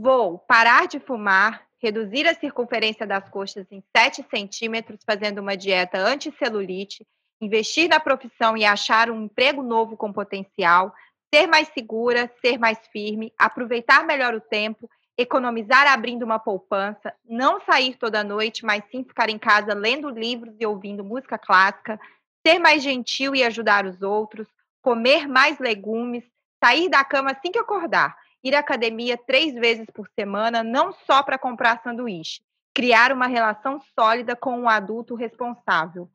Vou parar de fumar, reduzir a circunferência das coxas em 7 centímetros, fazendo uma dieta anticelulite, investir na profissão e achar um emprego novo com potencial, ser mais segura, ser mais firme, aproveitar melhor o tempo, economizar abrindo uma poupança, não sair toda noite, mas sim ficar em casa lendo livros e ouvindo música clássica, ser mais gentil e ajudar os outros, comer mais legumes, sair da cama assim que acordar, ir à academia três vezes por semana, não só para comprar sanduíche, criar uma relação sólida com um adulto responsável.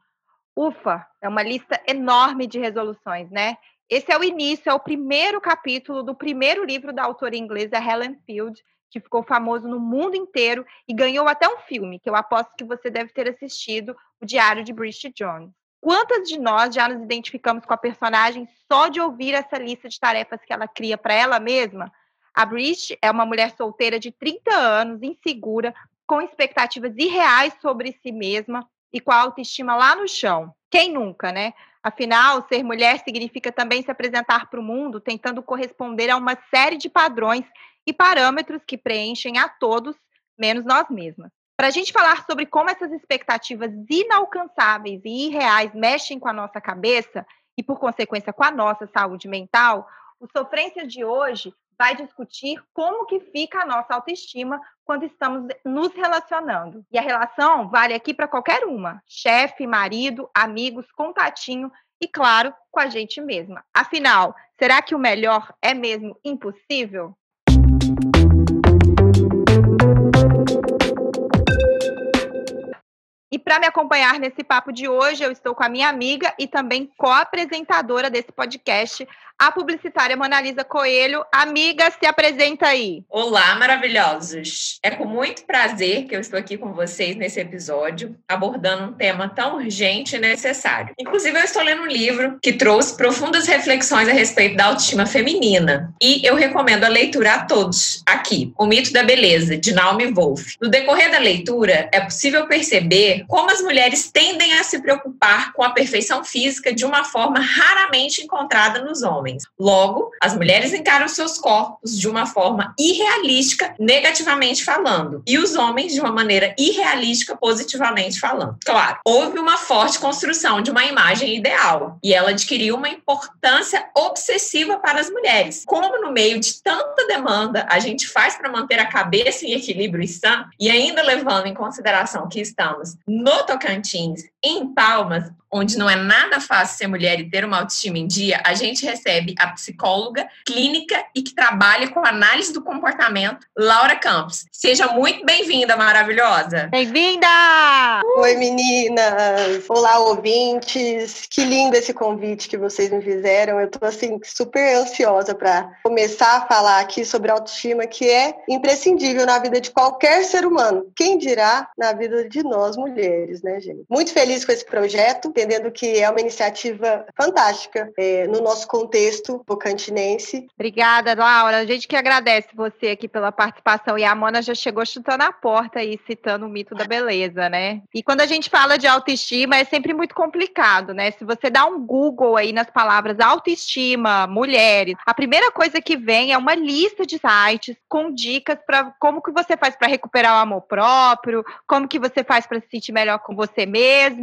Ufa, é uma lista enorme de resoluções, né? Esse é o início, é o primeiro capítulo do primeiro livro da autora inglesa Helen Field, que ficou famoso no mundo inteiro e ganhou até um filme, que eu aposto que você deve ter assistido, O Diário de Bridget Jones. Quantas de nós já nos identificamos com a personagem só de ouvir essa lista de tarefas que ela cria para ela mesma? A Bridget é uma mulher solteira de 30 anos, insegura, com expectativas irreais sobre si mesma e com a autoestima lá no chão. Quem nunca, né? Afinal, ser mulher significa também se apresentar para o mundo tentando corresponder a uma série de padrões e parâmetros que preenchem a todos, menos nós mesmas. Para a gente falar sobre como essas expectativas inalcançáveis e irreais mexem com a nossa cabeça e, por consequência, com a nossa saúde mental, o Sofrência de hoje vai discutir como que fica a nossa autoestima quando estamos nos relacionando. E a relação vale aqui para qualquer uma: chefe, marido, amigos, contatinho e, claro, com a gente mesma. Afinal, será que o melhor é mesmo impossível? E para me acompanhar nesse papo de hoje, eu estou com a minha amiga e também co-apresentadora desse podcast, a publicitária Monalisa Coelho. Amiga, se apresenta aí. Olá, maravilhosos! É com muito prazer que eu estou aqui com vocês nesse episódio, abordando um tema tão urgente e necessário. Inclusive, eu estou lendo um livro que trouxe profundas reflexões a respeito da autoestima feminina. E eu recomendo a leitura a todos aqui, O Mito da Beleza, de Naomi Wolf. No decorrer da leitura, é possível perceber como as mulheres tendem a se preocupar com a perfeição física de uma forma raramente encontrada nos homens. Logo, as mulheres encaram seus corpos de uma forma irrealística, negativamente falando, e os homens de uma maneira irrealística, positivamente falando. Claro, houve uma forte construção de uma imagem ideal e ela adquiriu uma importância obsessiva para as mulheres. Como no meio de tanta demanda a gente faz para manter a cabeça em equilíbrio e sã, e ainda levando em consideração que estamos no Tocantins, em Palmas, onde não é nada fácil ser mulher e ter uma autoestima em dia, a gente recebe a psicóloga clínica e que trabalha com análise do comportamento, Laura Campos. Seja muito bem-vinda, maravilhosa. Bem-vinda! Oi, meninas! Olá, ouvintes! Que lindo esse convite que vocês me fizeram. Eu tô assim super ansiosa para começar a falar aqui sobre autoestima, que é imprescindível na vida de qualquer ser humano. Quem dirá na vida de nós mulheres, né, gente? Muito feliz com esse projeto entendendo que é uma iniciativa fantástica é, no nosso contexto bocantinense. Obrigada, Laura. A gente que agradece você aqui pela participação. E a Mona já chegou chutando a porta aí, citando o mito da beleza, né? E quando a gente fala de autoestima, é sempre muito complicado, né? Se você dá um Google aí nas palavras autoestima, mulheres, a primeira coisa que vem é uma lista de sites com dicas para como que você faz para recuperar o amor próprio, como que você faz para se sentir melhor com você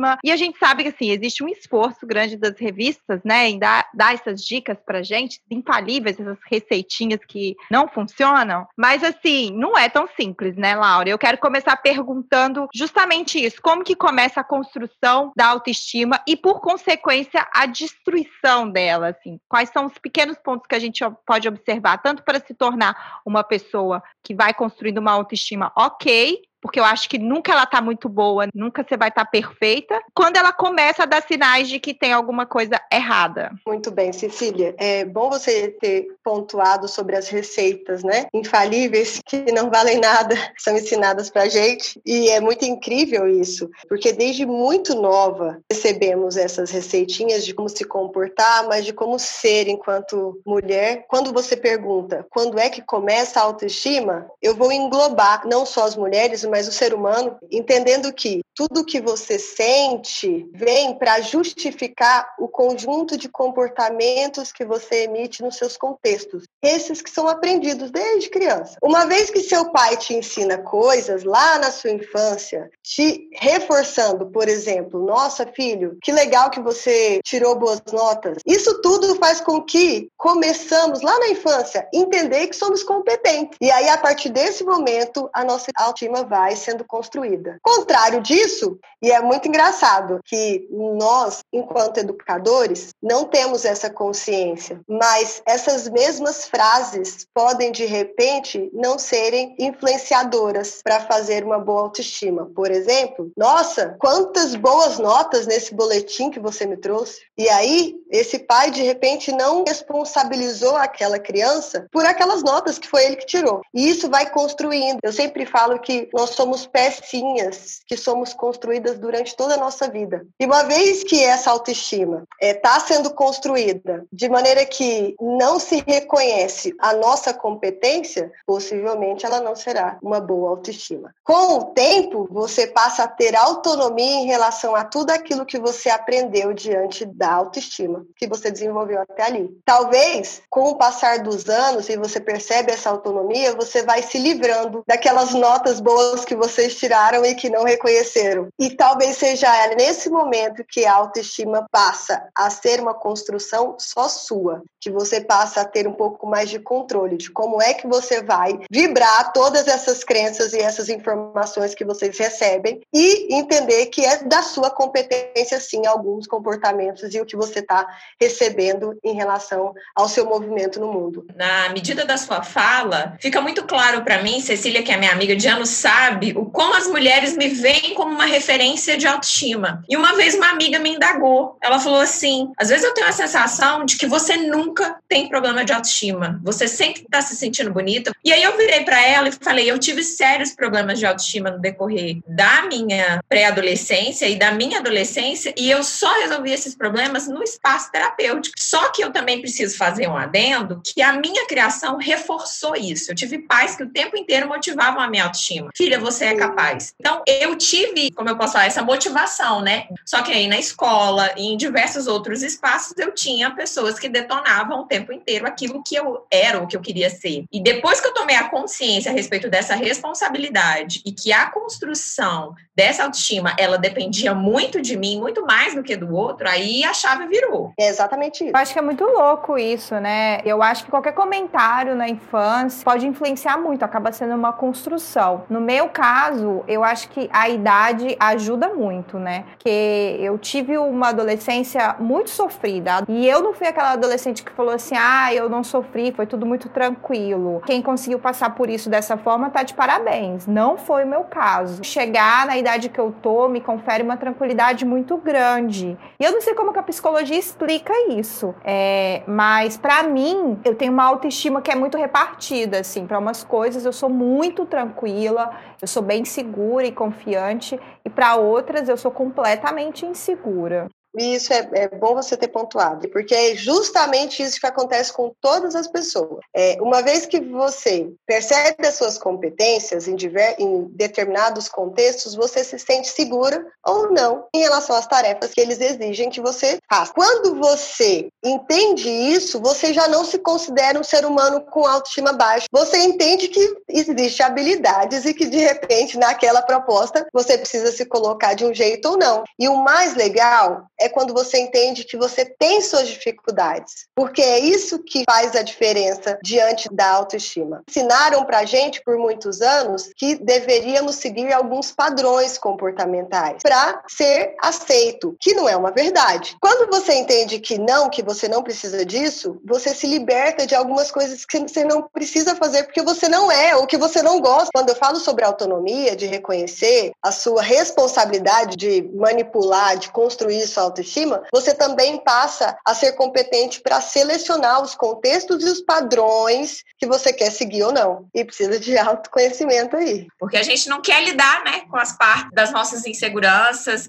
mesma. E a gente sabe que assim, existe um esforço grande das revistas, né, em dar, dar essas dicas pra gente, infalíveis, essas receitinhas que não funcionam. Mas, assim, não é tão simples, né, Laura? Eu quero começar perguntando justamente isso: como que começa a construção da autoestima e, por consequência, a destruição dela, assim? Quais são os pequenos pontos que a gente pode observar, tanto para se tornar uma pessoa que vai construindo uma autoestima ok, porque eu acho que nunca ela tá muito boa, nunca você vai estar tá perfeita, quando ela começa a dar sinais de que tem alguma coisa errada. Muito bem, Cecília. É bom você ter pontuado sobre as receitas, né? Infalíveis, que não valem nada, são ensinadas pra gente. E é muito incrível isso, porque desde muito nova recebemos essas receitinhas de como se comportar, mas de como ser enquanto mulher. Quando você pergunta quando é que começa a autoestima, eu vou englobar não só as mulheres, mas o ser humano, entendendo que tudo que você sente vem para justificar o conjunto de comportamentos que você emite nos seus contextos, esses que são aprendidos desde criança. Uma vez que seu pai te ensina coisas lá na sua infância, te reforçando, por exemplo, nossa filho, que legal que você tirou boas notas. Isso tudo faz com que começamos lá na infância entender que somos competentes. E aí a partir desse momento a nossa autoestima vai sendo construída. Contrário disso, e é muito engraçado que nós, enquanto educadores, não temos essa consciência, mas essas mesmas frases podem de repente não serem influenciadoras para fazer uma boa autoestima. Por exemplo, nossa, quantas boas notas nesse boletim que você me trouxe. E aí, esse pai de repente não responsabilizou aquela criança por aquelas notas que foi ele que tirou. E isso vai construindo. Eu sempre falo que nós somos pecinhas que somos construídas durante toda a nossa vida. E uma vez que essa autoestima está é, sendo construída de maneira que não se reconhece a nossa competência, possivelmente ela não será uma boa autoestima. Com o tempo, você passa a ter autonomia em relação a tudo aquilo que você aprendeu diante da autoestima que você desenvolveu até ali. Talvez, com o passar dos anos, e você percebe essa autonomia, você vai se livrando daquelas notas boas que vocês tiraram e que não reconheceram. E talvez seja nesse momento que a autoestima passa a ser uma construção só sua, que você passa a ter um pouco mais de controle de como é que você vai vibrar todas essas crenças e essas informações que vocês recebem e entender que é da sua competência sim alguns comportamentos e o que você está recebendo em relação ao seu movimento no mundo. Na medida da sua fala, fica muito claro para mim, Cecília, que é minha amiga de anos, sabe o como as mulheres me veem como uma referência de autoestima. E uma vez uma amiga me indagou, ela falou assim: às vezes eu tenho a sensação de que você nunca tem problema de autoestima, você sempre está se sentindo bonita. E aí eu virei para ela e falei: eu tive sérios problemas de autoestima no decorrer da minha pré-adolescência e da minha adolescência, e eu só resolvi esses problemas no espaço terapêutico. Só que eu também preciso fazer um adendo que a minha criação reforçou isso. Eu tive pais que o tempo inteiro motivavam a minha autoestima. Filha, você é capaz. Então, eu tive, como eu posso falar, essa motivação, né? Só que aí na escola e em diversos outros espaços eu tinha pessoas que detonavam o tempo inteiro aquilo que eu era, o que eu queria ser. E depois que eu tomei a consciência a respeito dessa responsabilidade e que a construção dessa autoestima, ela dependia muito de mim, muito mais do que do outro, aí a chave virou. É exatamente isso. Eu acho que é muito louco isso, né? Eu acho que qualquer comentário na infância pode influenciar muito, acaba sendo uma construção. No meu caso, eu acho que a idade ajuda muito, né? Porque eu tive uma adolescência muito sofrida e eu não fui aquela adolescente que falou assim: "Ah, eu não sofri, foi tudo muito tranquilo". Quem conseguiu passar por isso dessa forma tá de parabéns. Não foi o meu caso. Chegar na idade que eu tô me confere uma tranquilidade muito grande. E eu não sei como que a psicologia explica isso, é, mas para mim eu tenho uma autoestima que é muito repartida, assim, para umas coisas eu sou muito tranquila, eu sou bem segura e confiante, e para outras eu sou completamente insegura. Isso é, é, bom você ter pontuado, porque é justamente isso que acontece com todas as pessoas. É, uma vez que você percebe as suas competências em, diver, em determinados contextos, você se sente segura ou não em relação às tarefas que eles exigem que você faça. Quando você entende isso, você já não se considera um ser humano com autoestima baixa. Você entende que existem habilidades e que, de repente, naquela proposta, você precisa se colocar de um jeito ou não. E o mais legal é quando você entende que você tem suas dificuldades, porque é isso que faz a diferença diante da autoestima. Ensinaram pra gente por muitos anos que deveríamos seguir alguns padrões comportamentais para ser aceito, que não é uma verdade. Quando você entende que não, que você não precisa disso, você se liberta de algumas coisas que você não precisa fazer porque você não é ou que você não gosta. Quando eu falo sobre autonomia, de reconhecer a sua responsabilidade de manipular, de construir sua autoestima, você também passa a ser competente para selecionar os contextos e os padrões que você quer seguir ou não. E precisa de autoconhecimento aí. Porque a gente não quer lidar, né, com as partes das nossas inseguranças.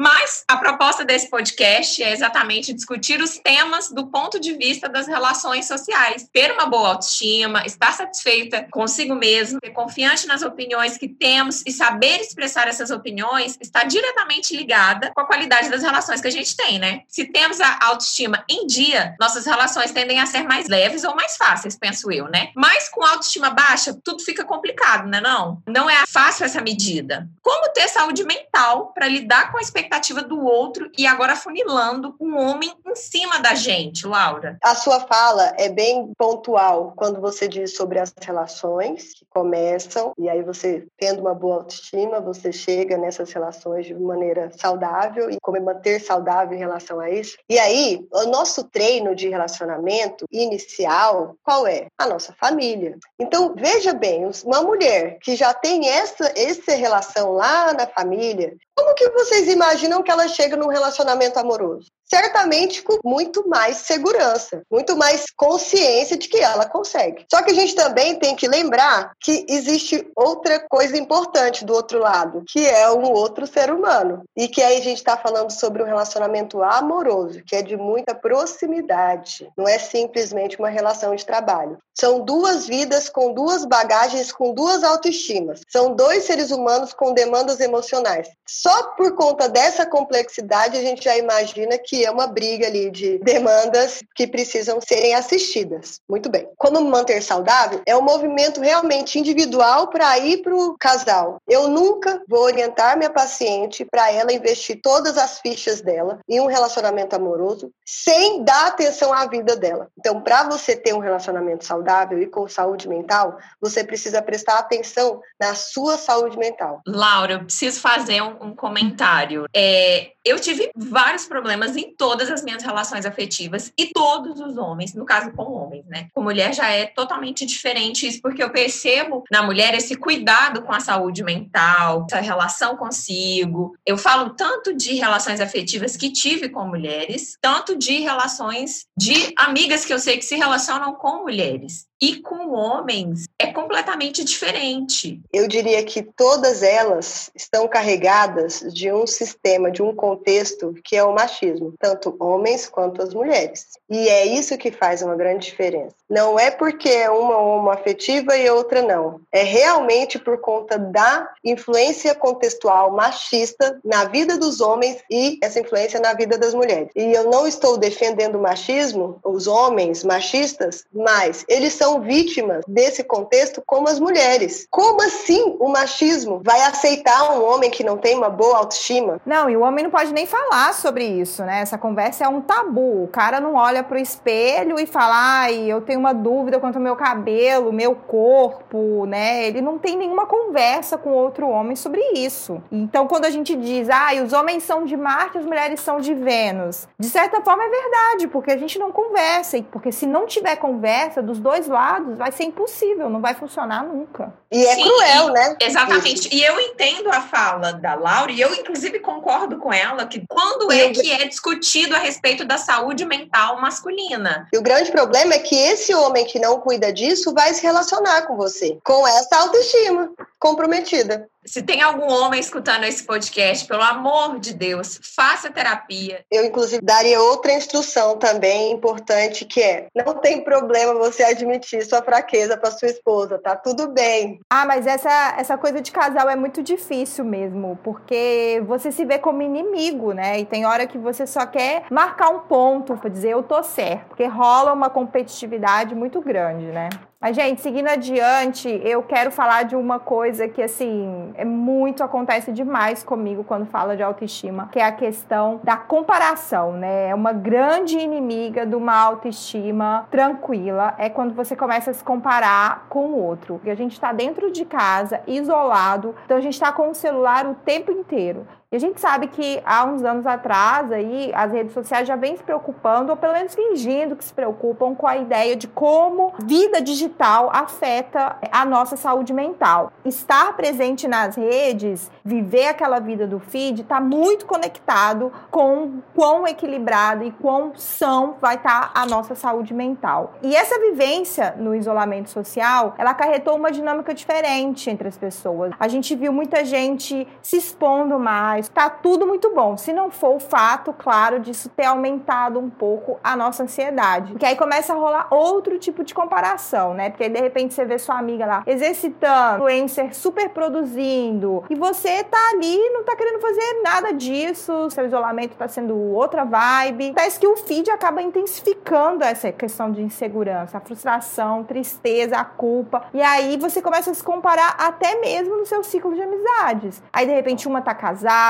Mas a proposta desse podcast é exatamente discutir os temas do ponto de vista das relações sociais. Ter uma boa autoestima, estar satisfeita consigo mesmo, ter confiante nas opiniões que temos e saber expressar essas opiniões está diretamente ligada com a qualidade das relações que a gente tem, né? Se temos a autoestima em dia, nossas relações tendem a ser mais leves ou mais fáceis, penso eu, né? Mas com autoestima baixa, tudo fica complicado, né? Não, não é fácil essa medida. Como ter saúde mental para lidar com a expectativa do outro e agora funilando um homem em cima da gente, Laura? A sua fala é bem pontual quando você diz sobre as relações que começam e aí você tendo uma boa autoestima, você chega nessas relações de maneira saudável e como manter saudável em relação a isso. E aí, o nosso treino de relacionamento inicial, qual é? A nossa família. Então, veja bem, uma mulher que já tem essa, essa relação lá na família, como que vocês imaginam que ela chega num relacionamento amoroso? Certamente com muito mais segurança, muito mais consciência de que ela consegue. Só que a gente também tem que lembrar que existe outra coisa importante do outro lado, que é um outro ser humano. E que aí a gente está falando sobre um relacionamento amoroso, que é de muita proximidade. Não é simplesmente uma relação de trabalho. São duas vidas com duas bagagens, com duas autoestimas. São dois seres humanos com demandas emocionais. Só por conta dessa complexidade, a gente já imagina que é uma briga ali de demandas que precisam serem assistidas. Muito bem. Como manter saudável é um movimento realmente individual para ir para o casal. Eu nunca vou orientar minha paciente para ela investir todas as fichas dela em um relacionamento amoroso sem dar atenção à vida dela. Então, para você ter um relacionamento saudável e com saúde mental, você precisa prestar atenção na sua saúde mental. Laura, eu preciso fazer um, um comentário. É, eu tive vários problemas em todas as minhas relações afetivas e todos os homens, no caso com homens, né? Com mulher já é totalmente diferente isso, porque eu percebo na mulher esse cuidado com a saúde mental, essa relação consigo. Eu falo tanto de relações afetivas que tive com mulheres, tanto de relações de amigas que eu sei que se relacionam com mulheres e com homens é completamente diferente. Eu diria que todas elas estão carregadas de um sistema, de um contexto que é o machismo, tanto homens quanto as mulheres. E é isso que faz uma grande diferença. Não é porque é uma uma afetiva e outra não. É realmente por conta da influência contextual machista na vida dos homens e essa influência na vida das mulheres. E eu não estou defendendo o machismo, os homens machistas, mas eles são são vítimas desse contexto como as mulheres. Como assim o machismo vai aceitar um homem que não tem uma boa autoestima? Não, e o homem não pode nem falar sobre isso, né? Essa conversa é um tabu. O cara não olha pro espelho e fala, ai, eu tenho uma dúvida quanto ao meu cabelo, meu corpo, né? Ele não tem nenhuma conversa com outro homem sobre isso. Então, quando a gente diz, ai, os homens são de Marte, as mulheres são de Vênus, de certa forma é verdade, porque a gente não conversa. Porque se não tiver conversa dos dois lados, lados, vai ser impossível, não vai funcionar nunca. E é Sim, cruel, né? Exatamente. Isso. E eu entendo a fala da Laura, e eu, inclusive, concordo com ela que quando é que é discutido a respeito da saúde mental masculina. E o grande problema é que esse homem que não cuida disso vai se relacionar com você, com essa autoestima comprometida. Se tem algum homem escutando esse podcast, pelo amor de Deus, faça terapia. Eu, inclusive, daria outra instrução também importante, que é: não tem problema você admitir sua fraqueza para sua esposa, tá tudo bem. Ah, mas essa, essa coisa de casal é muito difícil mesmo, porque você se vê como inimigo, né? E tem hora que você só quer marcar um ponto para dizer eu tô certo, porque rola uma competitividade muito grande, né? Mas, gente, seguindo adiante, eu quero falar de uma coisa que, assim, é muito acontece demais comigo quando fala de autoestima, que é a questão da comparação, né? É uma grande inimiga de uma autoestima tranquila, é quando você começa a se comparar com o outro. Porque a gente está dentro de casa, isolado, então a gente está com o celular o tempo inteiro. E a gente sabe que há uns anos atrás aí as redes sociais já vêm se preocupando, ou pelo menos fingindo que se preocupam com a ideia de como vida digital afeta a nossa saúde mental. Estar presente nas redes, viver aquela vida do feed, está muito conectado com quão equilibrado e quão são vai estar tá a nossa saúde mental. E essa vivência no isolamento social, ela acarretou uma dinâmica diferente entre as pessoas. A gente viu muita gente se expondo mais está tudo muito bom. Se não for o fato, claro, disso ter aumentado um pouco a nossa ansiedade. Porque aí começa a rolar outro tipo de comparação, né? Porque de repente você vê sua amiga lá exercitando, influencer super produzindo, e você tá ali não tá querendo fazer nada disso, seu isolamento tá sendo outra vibe. Parece que o feed acaba intensificando essa questão de insegurança, a frustração, tristeza, a culpa. E aí você começa a se comparar até mesmo no seu ciclo de amizades. Aí de repente uma tá casada,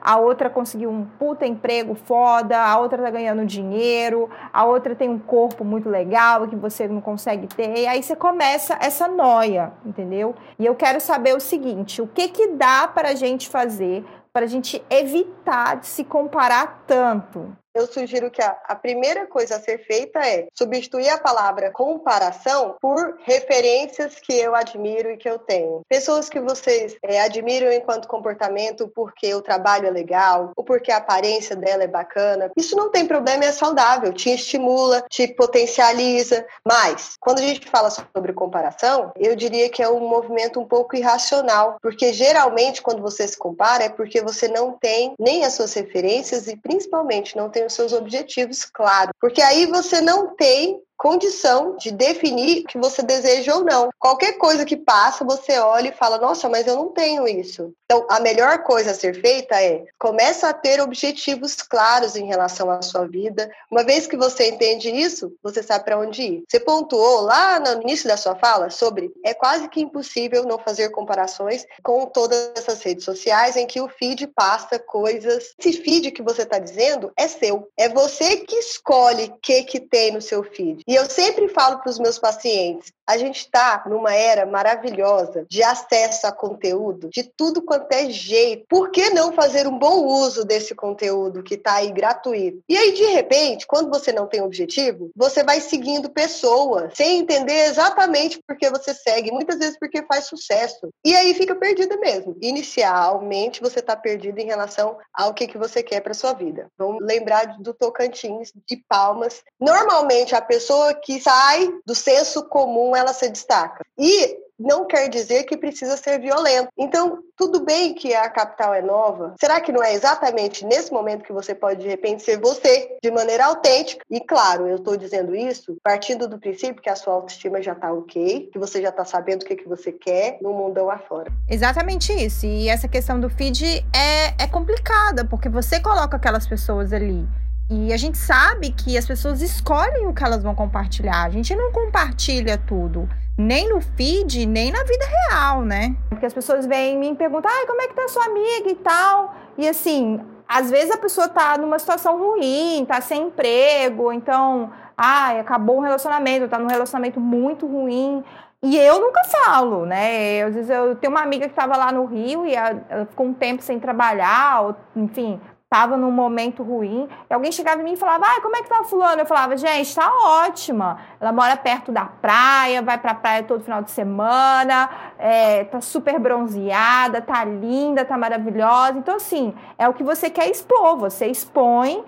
a outra conseguiu um puta emprego foda, a outra tá ganhando dinheiro, a outra tem um corpo muito legal que você não consegue ter. E aí você começa essa noia, entendeu? E eu quero saber o seguinte, o que que dá para a gente fazer para a gente evitar de se comparar tanto? Eu sugiro que a, a, primeira coisa a ser feita é substituir a palavra comparação por referências que eu admiro e que eu tenho. Pessoas que vocês é, admiram enquanto comportamento porque o trabalho é legal ou porque a aparência dela é bacana. Isso não tem problema, é saudável, te estimula, te potencializa. Mas, quando a gente fala sobre comparação, eu diria que é um movimento um pouco irracional, porque geralmente quando você se compara é porque você não tem nem as suas referências e principalmente não tem os seus objetivos claros. Porque aí você não tem condição de definir o que você deseja ou não. Qualquer coisa que passa, você olha e fala: "Nossa, mas eu não tenho isso". Então, a melhor coisa a ser feita é começa a ter objetivos claros em relação à sua vida. Uma vez que você entende isso, você sabe para onde ir. Você pontuou lá no início da sua fala sobre é quase que impossível não fazer comparações com todas essas redes sociais em que o feed passa coisas. Esse feed que você está dizendo é seu. É você que escolhe o que que tem no seu feed. E eu sempre falo para os meus pacientes: a gente está numa era maravilhosa de acesso a conteúdo de tudo quanto é jeito. Por que não fazer um bom uso desse conteúdo que está aí gratuito? E aí, de repente, quando você não tem objetivo, você vai seguindo pessoas sem entender exatamente por que você segue, muitas vezes porque faz sucesso. E aí fica perdida mesmo. Inicialmente, você está perdido em relação ao que, que você quer para sua vida. Vamos lembrar do Tocantins, de Palmas. Normalmente, a pessoa que sai do senso comum ela se destaca. E não quer dizer que precisa ser violento. Então, tudo bem que a capital é nova. Será que não é exatamente nesse momento que você pode, de repente, ser você, de maneira autêntica? E, claro, eu estou dizendo isso partindo do princípio que a sua autoestima já está ok, que você já está sabendo o que, que você quer no mundão afora. Exatamente isso. E essa questão do feed é, é complicada, porque você coloca aquelas pessoas ali e a gente sabe que as pessoas escolhem o que elas vão compartilhar. A gente não compartilha tudo, nem no feed, nem na vida real, né? Porque as pessoas vêm me perguntar, ai, como é que tá sua amiga e tal. E assim, às vezes a pessoa tá numa situação ruim, tá sem emprego, então, ai, acabou o relacionamento, tá num relacionamento muito ruim. E eu nunca falo, né? às vezes eu tenho uma amiga que estava lá no Rio e ela ficou um tempo sem trabalhar, ou, enfim, estava num momento ruim, e alguém chegava em mim e falava, ah, como é que tá fulano? Eu falava, gente, tá ótima. Ela mora perto da praia, vai pra praia todo final de semana, é, tá super bronzeada, tá linda, tá maravilhosa. Então, assim, é o que você quer expor, você expõe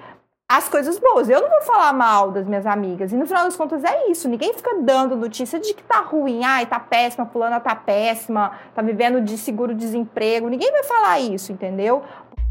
as coisas boas. Eu não vou falar mal das minhas amigas. E no final das contas é isso. Ninguém fica dando notícia de que tá ruim. Ai, tá péssima, fulana tá péssima, tá vivendo de seguro-desemprego. Ninguém vai falar isso, entendeu?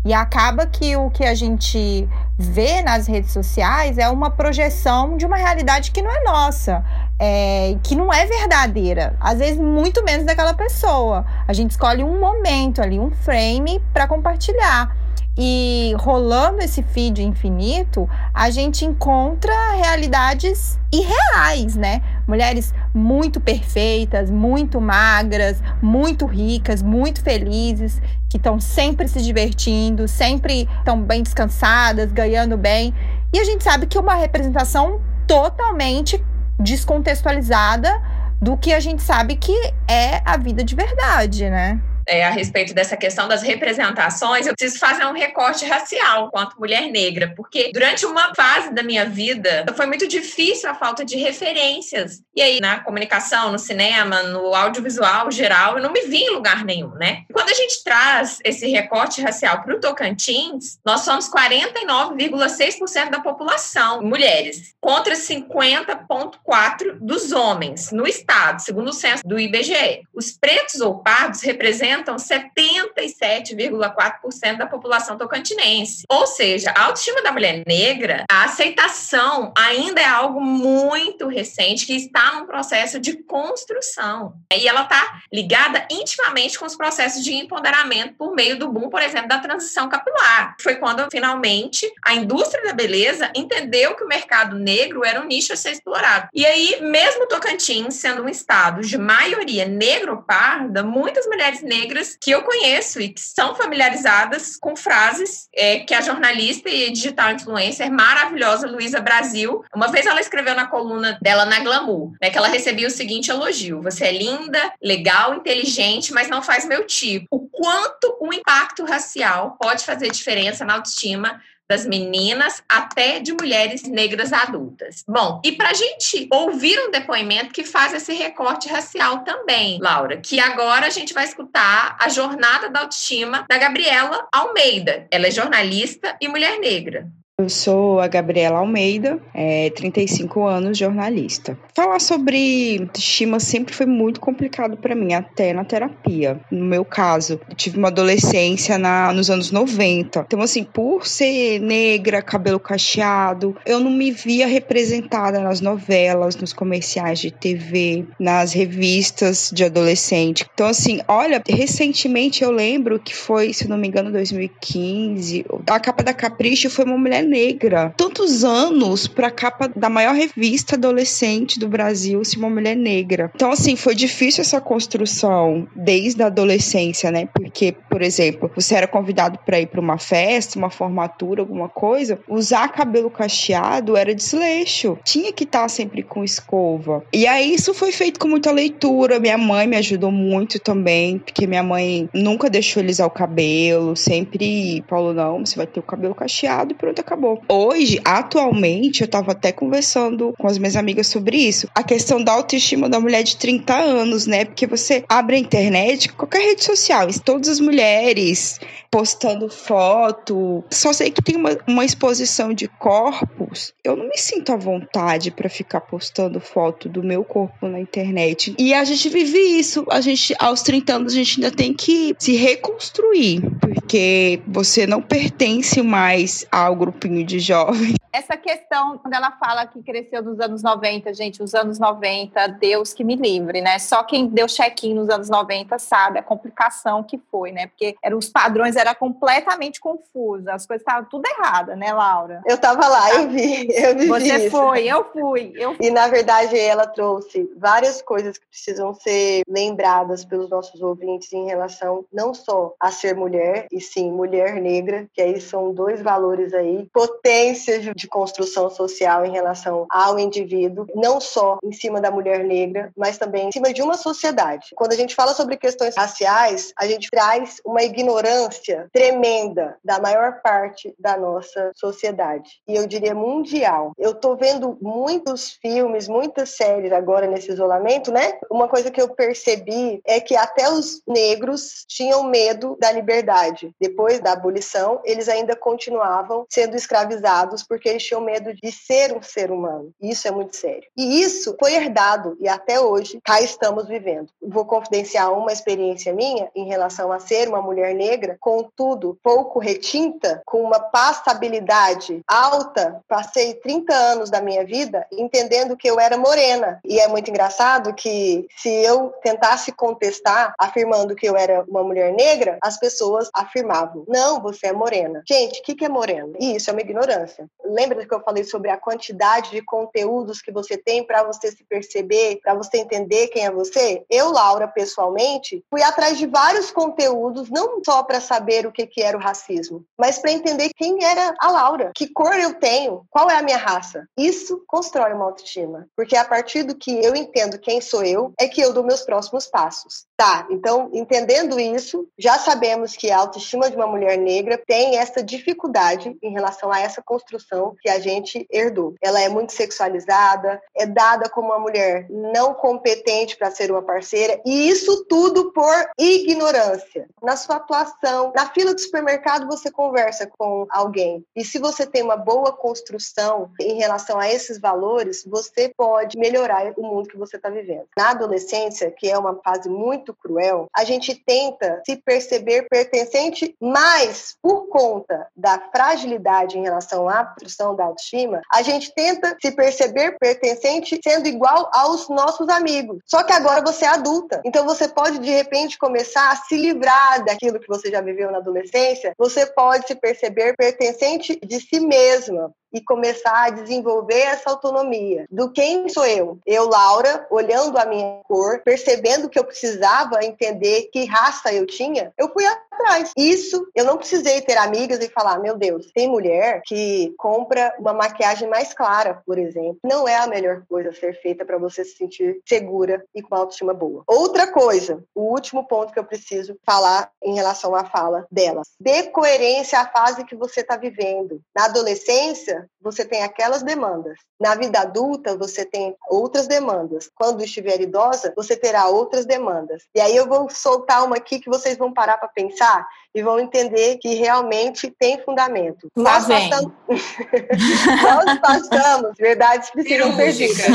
E acaba que o que a gente vê nas redes sociais é uma projeção de uma realidade que não é nossa, é, que não é verdadeira. Às vezes, muito menos daquela pessoa. A gente escolhe um momento ali, um frame para compartilhar. E rolando esse feed infinito, a gente encontra realidades irreais, né? Mulheres muito perfeitas, muito magras, muito ricas, muito felizes, que estão sempre se divertindo, sempre estão bem descansadas, ganhando bem. E a gente sabe que é uma representação totalmente descontextualizada do que a gente sabe que é a vida de verdade, né? É, a respeito dessa questão das representações, eu preciso fazer um recorte racial quanto mulher negra, porque durante uma fase da minha vida foi muito difícil a falta de referências. E aí, na comunicação, no cinema, no audiovisual geral, eu não me vi em lugar nenhum, né? Quando a gente traz esse recorte racial para o Tocantins, nós somos 49,6% da população mulheres, contra 50,4% dos homens no estado, segundo o censo do IBGE. Os pretos ou pardos representam representam 77,4% da população tocantinense. Ou seja, a autoestima da mulher negra, a aceitação ainda é algo muito recente que está num processo de construção. E ela está ligada intimamente com os processos de empoderamento por meio do boom, por exemplo, da transição capilar. Foi quando finalmente a indústria da beleza entendeu que o mercado negro era um nicho a ser explorado. E aí, mesmo Tocantins sendo um estado de maioria negro-parda, muitas mulheres negras que eu conheço e que são familiarizadas com frases é, que a jornalista e digital influencer maravilhosa Luísa Brasil, uma vez ela escreveu na coluna dela na Glamour, né, que ela recebia o seguinte elogio: Você é linda, legal, inteligente, mas não faz meu tipo. O quanto o impacto racial pode fazer diferença na autoestima das meninas até de mulheres negras adultas. Bom, e para a gente ouvir um depoimento que faz esse recorte racial também, Laura, que agora a gente vai escutar a jornada da autoestima da Gabriela Almeida. Ela é jornalista e mulher negra. Eu sou a Gabriela Almeida, é, 35 anos, jornalista. Falar sobre autoestima sempre foi muito complicado para mim, até na terapia. No meu caso, eu tive uma adolescência na, nos anos 90. Então, assim, por ser negra, cabelo cacheado, eu não me via representada nas novelas, nos comerciais de TV, nas revistas de adolescente. Então, assim, olha, recentemente eu lembro que foi, se não me engano, 2015, a capa da Capricho foi uma mulher negra. Tantos anos pra capa da maior revista adolescente do Brasil ser uma mulher negra. Então, assim, foi difícil essa construção desde a adolescência, né? Porque, por exemplo, você era convidado para ir para uma festa, uma formatura, alguma coisa, usar cabelo cacheado era desleixo. Tinha que estar tá sempre com escova. E aí isso foi feito com muita leitura. Minha mãe me ajudou muito também, porque minha mãe nunca deixou alisar o cabelo, sempre falou: não, você vai ter o cabelo cacheado e pronto, acabou acabou. Hoje, atualmente, eu tava até conversando com as minhas amigas sobre isso. A questão da autoestima da mulher de 30 anos, né? Porque você abre a internet, qualquer rede social, todas as mulheres postando foto. Só sei que tem uma, uma exposição de corpos. Eu não me sinto à vontade para ficar postando foto do meu corpo na internet. E a gente vive isso. A gente, aos 30 anos, a gente ainda tem que se reconstruir. Porque você não pertence mais ao grupo grupinho de jovens. Essa questão, quando ela fala que cresceu nos anos 90, gente, os anos 90, Deus que me livre, né? Só quem deu check-in nos anos 90 sabe a complicação que foi, né? Porque eram, os padrões eram completamente confusos, as coisas estavam tudo erradas, né, Laura? Eu tava lá, eu vi, eu vi Você isso. foi, eu fui, eu fui. E, na verdade, ela trouxe várias coisas que precisam ser lembradas pelos nossos ouvintes em relação não só a ser mulher, e sim mulher negra, que aí são dois valores aí potências de construção social em relação ao indivíduo, não só em cima da mulher negra, mas também em cima de uma sociedade. Quando a gente fala sobre questões raciais, a gente traz uma ignorância tremenda da maior parte da nossa sociedade, e eu diria mundial. Eu tô vendo muitos filmes, muitas séries agora nesse isolamento, né? Uma coisa que eu percebi é que até os negros tinham medo da liberdade. Depois da abolição, eles ainda continuavam sendo escravizados porque eles tinham medo de ser um ser humano. Isso é muito sério. E isso foi herdado e até hoje cá estamos vivendo. Vou confidenciar uma experiência minha em relação a ser uma mulher negra, contudo, pouco retinta, com uma passabilidade alta. Passei 30 anos da minha vida entendendo que eu era morena. E é muito engraçado que se eu tentasse contestar afirmando que eu era uma mulher negra, as pessoas afirmavam: "Não, você é morena". Gente, o que que é morena? Isso é uma ignorância. Lembra que eu falei sobre a quantidade de conteúdos que você tem para você se perceber, para você entender quem é você? Eu, Laura, pessoalmente, fui atrás de vários conteúdos, não só para saber o que, que era o racismo, mas para entender quem era a Laura, que cor eu tenho, qual é a minha raça. Isso constrói uma autoestima, porque a partir do que eu entendo quem sou eu, é que eu dou meus próximos passos. Tá, então, entendendo isso, já sabemos que a autoestima de uma mulher negra tem essa dificuldade em relação a essa construção que a gente herdou. Ela é muito sexualizada, é dada como uma mulher não competente para ser uma parceira, e isso tudo por ignorância. Na sua atuação, na fila do supermercado, você conversa com alguém. E se você tem uma boa construção em relação a esses valores, você pode melhorar o mundo que você está vivendo. Na adolescência, que é uma fase muito cruel, a gente tenta se perceber pertencente, mas por conta da fragilidade em relação à construção da autoestima, a gente tenta se perceber pertencente sendo igual aos nossos amigos. Só que agora você é adulta. Então você pode de repente começar a se livrar daquilo que você já viveu na adolescência. Você pode se perceber pertencente de si mesma e começar a desenvolver essa autonomia. Do quem sou eu? Eu, Laura, olhando a minha cor, percebendo que eu precisava entender que raça eu tinha, eu fui atrás. Isso, eu não precisei ter amigas e falar, meu Deus, tem mulher que compra uma maquiagem mais clara, por exemplo. Não é a melhor coisa a ser feita para você se sentir segura e com autoestima boa. Outra coisa, o último ponto que eu preciso falar em relação à fala delas. Dê coerência à fase que você está vivendo. Na adolescência, você tem aquelas demandas. Na vida adulta, você tem outras demandas. Quando estiver idosa, você terá outras demandas. E aí eu vou soltar uma aqui que vocês vão parar para pensar e vão entender que realmente tem fundamento. Lá Nós vem. Passamos... Nós passamos, verdades precisam ser ditas.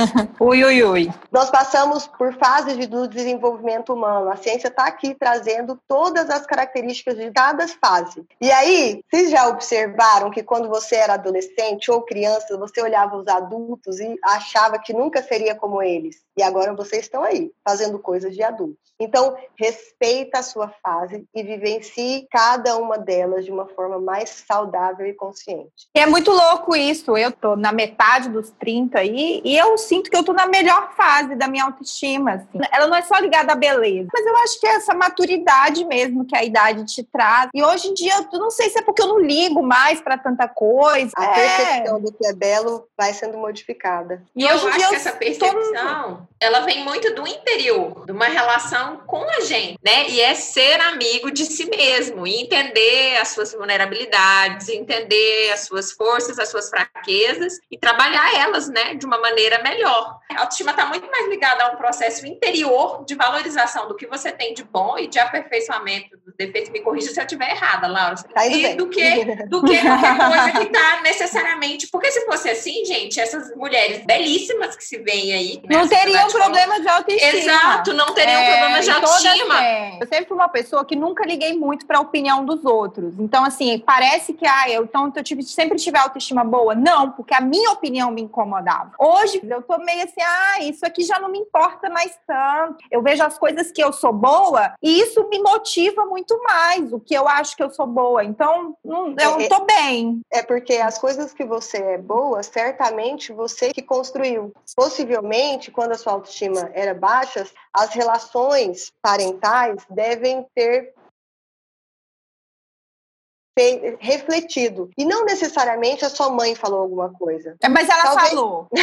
Ui, ui, ui. Nós passamos por fases do desenvolvimento humano. A ciência está aqui trazendo todas as características de cada fase. E aí, vocês já observaram que quando você era adolescente ou criança, você olhava os adultos e achava que nunca seria como eles. E agora vocês estão aí, fazendo coisas de adultos. Então, respeita a sua fase e vivencie cada uma delas de uma forma mais saudável e consciente. É muito louco isso. Eu tô na metade dos 30 aí e eu sinto que eu tô na melhor fase da minha autoestima. Assim. Ela não é só ligada à beleza, mas eu acho que é essa maturidade mesmo que a idade te traz. E hoje em dia, eu não sei se é porque eu não ligo mais para tanta coisa. A é... percepção do que é belo vai sendo modificada. E eu acho que essa percepção, ela vem muito do interior, de uma relação com a gente, né? E é ser amigo de si mesmo, e entender as suas vulnerabilidades, entender as suas forças, as suas fraquezas e trabalhar elas, né, de uma maneira melhor. A autoestima está muito mais ligada a um processo interior de valorização do que você tem de bom e de aperfeiçoamento dos defeitos. Me corrija se eu estiver errada, Laura. Tá e do que, do que qualquer coisa que está necessariamente. Porque se fosse assim, gente, essas mulheres belíssimas que se veem aí. Né, não teriam problema de autoestima. Exato, não teriam é, problema de autoestima. Eu sempre fui uma pessoa que nunca liguei muito para a opinião dos outros. Então, assim, parece que, ah, eu, então, eu tive, sempre tive autoestima boa. Não, porque a minha opinião me incomodava. Hoje, eu tô meio assim, ah, isso aqui já não me importa mais tanto. Eu vejo as coisas que eu sou boa e isso me motiva muito mais, o que eu acho que eu sou boa. Então, não, eu é, tô bem. É porque as coisas que você é boa, certamente você que construiu. Possivelmente, quando a sua autoestima era baixa, as relações parentais devem ter refletido. E não necessariamente a sua mãe falou alguma coisa. É, mas ela Talvez... falou.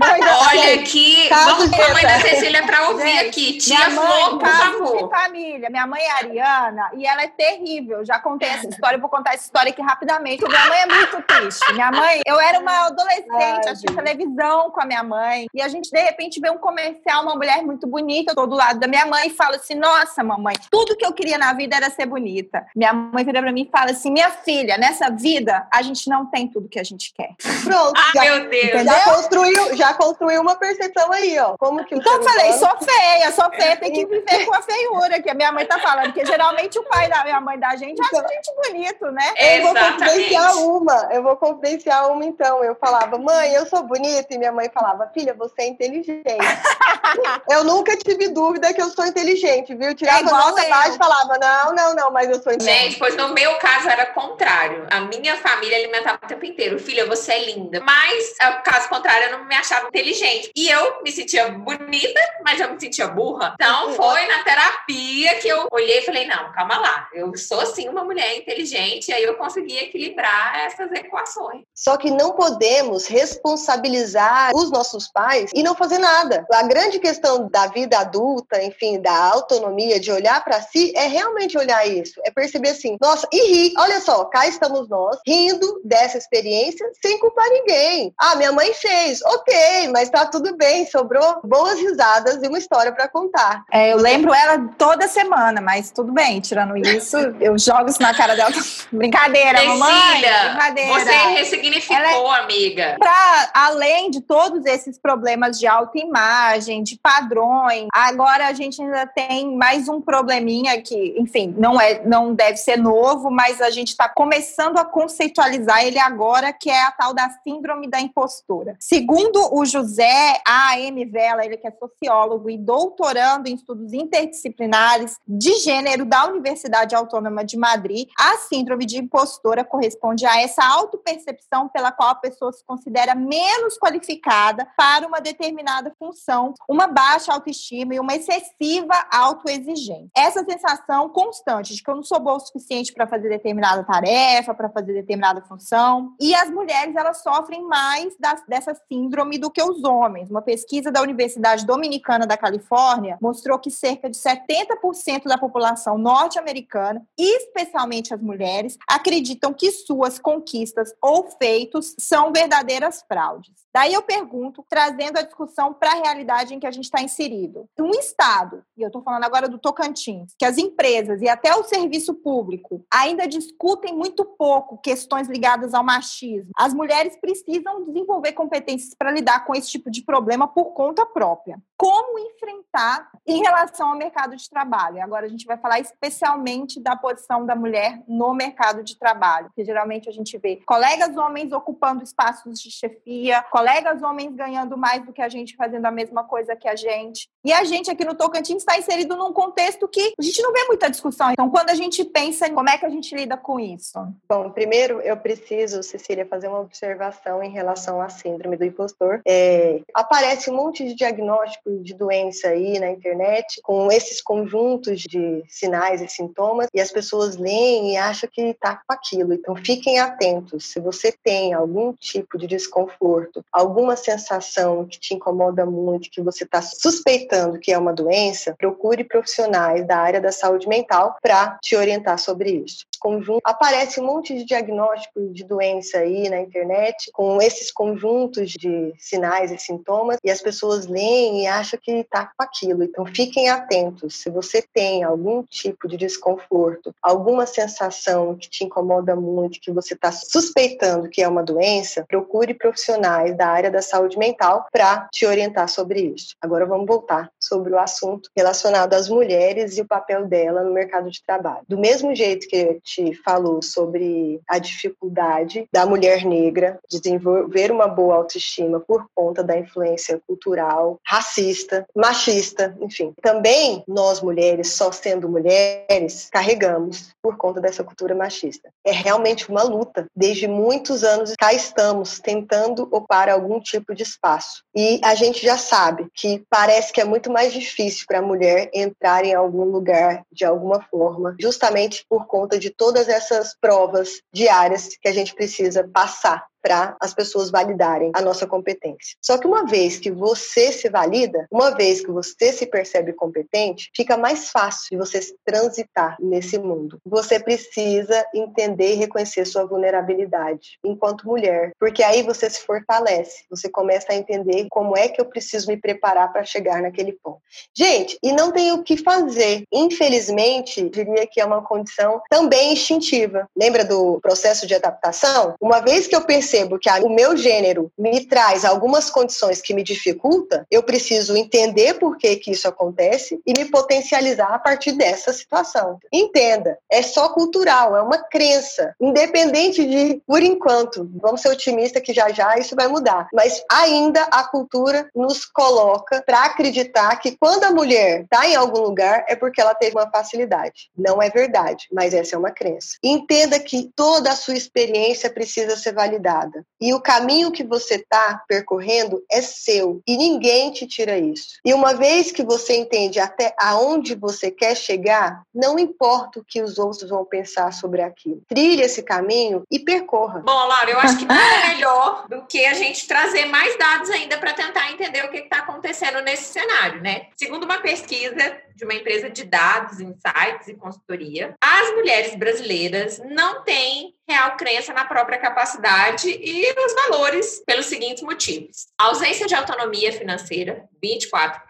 Olha aqui, vamos com a mãe da Cecília para ouvir Gente, aqui. Tia Flor, por favor. De família. Minha mãe é Ariana e ela é terrível. Já contei essa história, vou contar essa história aqui rapidamente. Minha mãe é muito triste. Minha mãe, eu era uma adolescente, assisti televisão com a minha mãe e a gente de repente vê um comercial, uma mulher muito bonita, eu tô do lado da minha mãe e fala assim: "Nossa, mamãe, tudo que eu queria na vida era ser bonita". Minha mãe vira para mim e fala assim: minha filha, nessa vida a gente não tem tudo que a gente quer. Pronto. Ah, já, meu Deus. Já construiu, já construiu uma percepção aí, ó. Como que então eu falei, humano... sou feia, sou feia, tem que viver com a feiura que a minha mãe tá falando, porque geralmente o pai da minha mãe da gente acha então, gente bonito, né? Eu vou confidenciar uma, eu vou confidenciar uma então. Eu falava, mãe, eu sou bonita, e minha mãe falava, filha, você é inteligente. eu nunca tive dúvida que eu sou inteligente, viu? Tirava é nota baixa e falava, não, não, não, mas eu sou inteligente. Gente, pois no meu caso era contrário. A minha família alimentava o tempo inteiro. Filha, você é linda. Mas, caso contrário, eu não me achava inteligente. E eu me sentia bonita, mas eu me sentia burra. Então, foi na terapia que eu olhei e falei: não, calma lá. Eu sou, sim, uma mulher inteligente. E aí eu consegui equilibrar essas equações. Só que não podemos responsabilizar os nossos pais e não fazer nada. A grande questão da vida adulta, enfim, da autonomia, de olhar para si, é realmente olhar isso. É perceber assim: nossa, e rir. Olha só, cá estamos nós, rindo dessa experiência sem culpar ninguém. Ah, minha mãe fez. Ok, mas tá tudo bem. Sobrou boas risadas e uma história para contar. É, eu lembro ela toda semana, mas tudo bem. Tirando isso, eu jogo isso na cara dela. brincadeira, Cecília, mamãe. Brincadeira. Você ressignificou, amiga. Pra, além de todos esses problemas de autoimagem, de padrões, agora a gente ainda tem mais um probleminha que, enfim, não é, não deve ser novo, mas a gente está começando a conceitualizar ele agora, que é a tal da síndrome da impostora. Segundo o José A. M. Vela, ele que é sociólogo e doutorando em estudos interdisciplinares de gênero da Universidade Autônoma de Madrid, a síndrome de impostora corresponde a essa autopercepção pela qual a pessoa se considera menos qualificada para uma determinada função, uma baixa autoestima e uma excessiva autoexigência. Essa sensação constante de que eu não sou boa o suficiente para fazer determinada tarefa, para fazer determinada função. E as mulheres, elas sofrem mais das, dessa síndrome do que os homens. Uma pesquisa da Universidade Dominicana da Califórnia mostrou que cerca de 70% da população norte-americana, especialmente as mulheres, acreditam que suas conquistas ou feitos são verdadeiras fraudes. Daí eu pergunto, trazendo a discussão para a realidade em que a gente está inserido. Um Estado, e eu estou falando agora do Tocantins, que as empresas e até o serviço público ainda discutem muito pouco questões ligadas ao machismo. As mulheres precisam desenvolver competências para lidar com esse tipo de problema por conta própria. Como enfrentar em relação ao mercado de trabalho? Agora a gente vai falar especialmente da posição da mulher no mercado de trabalho, que geralmente a gente vê colegas homens ocupando espaços de chefia, colegas homens ganhando mais do que a gente, fazendo a mesma coisa que a gente. E a gente aqui no Tocantins está inserido num contexto que a gente não vê muita discussão. Então, quando a gente pensa em como é que a gente lida com isso? Bom, primeiro eu preciso, Cecília, fazer uma observação em relação à síndrome do impostor. É, aparece um monte de diagnóstico de doença aí na internet, com esses conjuntos de sinais e sintomas, e as pessoas leem e acham que está com aquilo. Então, fiquem atentos. Se você tem algum tipo de desconforto, alguma sensação que te incomoda muito, que você está suspeitando que é uma doença, procure profissionais da área da saúde mental para te orientar sobre isso. Conjunto, aparece um monte de diagnóstico de doença aí na internet, com esses conjuntos de sinais e sintomas, e as pessoas leem e acham que está com aquilo. Então, fiquem atentos. Se você tem algum tipo de desconforto, alguma sensação que te incomoda muito, que você está suspeitando que é uma doença, procure profissionais da área da saúde mental para te orientar sobre isso. Agora vamos voltar sobre o assunto relacionado às mulheres e o papel dela no mercado de trabalho. Do mesmo jeito que te falou sobre a dificuldade da mulher negra de desenvolver uma boa autoestima por conta da influência cultural, racista, machista, enfim. Também nós mulheres, só sendo mulheres, carregamos por conta dessa cultura machista. É realmente uma luta. Desde muitos anos cá estamos tentando ocupar algum tipo de espaço. E a gente já sabe que parece que é muito mais difícil para a mulher entrar em algum lugar de alguma forma, justamente por conta de todas essas provas diárias que a gente precisa passar para as pessoas validarem a nossa competência. Só que uma vez que você se valida, uma vez que você se percebe competente, fica mais fácil de você transitar nesse mundo. Você precisa entender e reconhecer sua vulnerabilidade enquanto mulher, porque aí você se fortalece, você começa a entender como é que eu preciso me preparar para chegar naquele ponto. Gente, e não tem o que fazer. Infelizmente, diria que é uma condição também instintiva. Lembra do processo de adaptação? Uma vez que eu percebo percebo que o meu gênero me traz algumas condições que me dificulta, eu preciso entender por que, que isso acontece e me potencializar a partir dessa situação. Entenda, é só cultural, é uma crença, independente de, por enquanto, vamos ser otimistas que já já isso vai mudar, mas ainda a cultura nos coloca para acreditar que quando a mulher está em algum lugar é porque ela teve uma facilidade. Não é verdade, mas essa é uma crença. Entenda que toda a sua experiência precisa ser validada estrada. E o caminho que você está percorrendo é seu e ninguém te tira isso. E uma vez que você entende até aonde você quer chegar, não importa o que os outros vão pensar sobre aquilo. Trilhe esse caminho e percorra. Bom, Laura, eu acho que nada melhor do que a gente trazer mais dados ainda para tentar entender o que está acontecendo nesse cenário, né? Segundo uma pesquisa de uma empresa de dados, insights e consultoria, as mulheres brasileiras não têm real crença na própria capacidade e nos valores pelos seguintes motivos: ausência de autonomia financeira, 24%,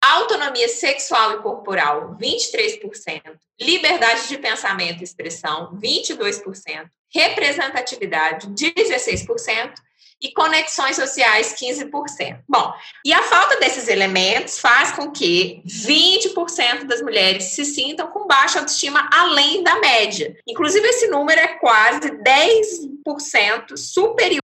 autonomia sexual e corporal, 23%, liberdade de pensamento e expressão, 22%, representatividade, 16%, e conexões sociais 15%. Bom, e a falta desses elementos faz com que 20% das mulheres se sintam com baixa autoestima além da média. Inclusive, esse número é quase 10% superior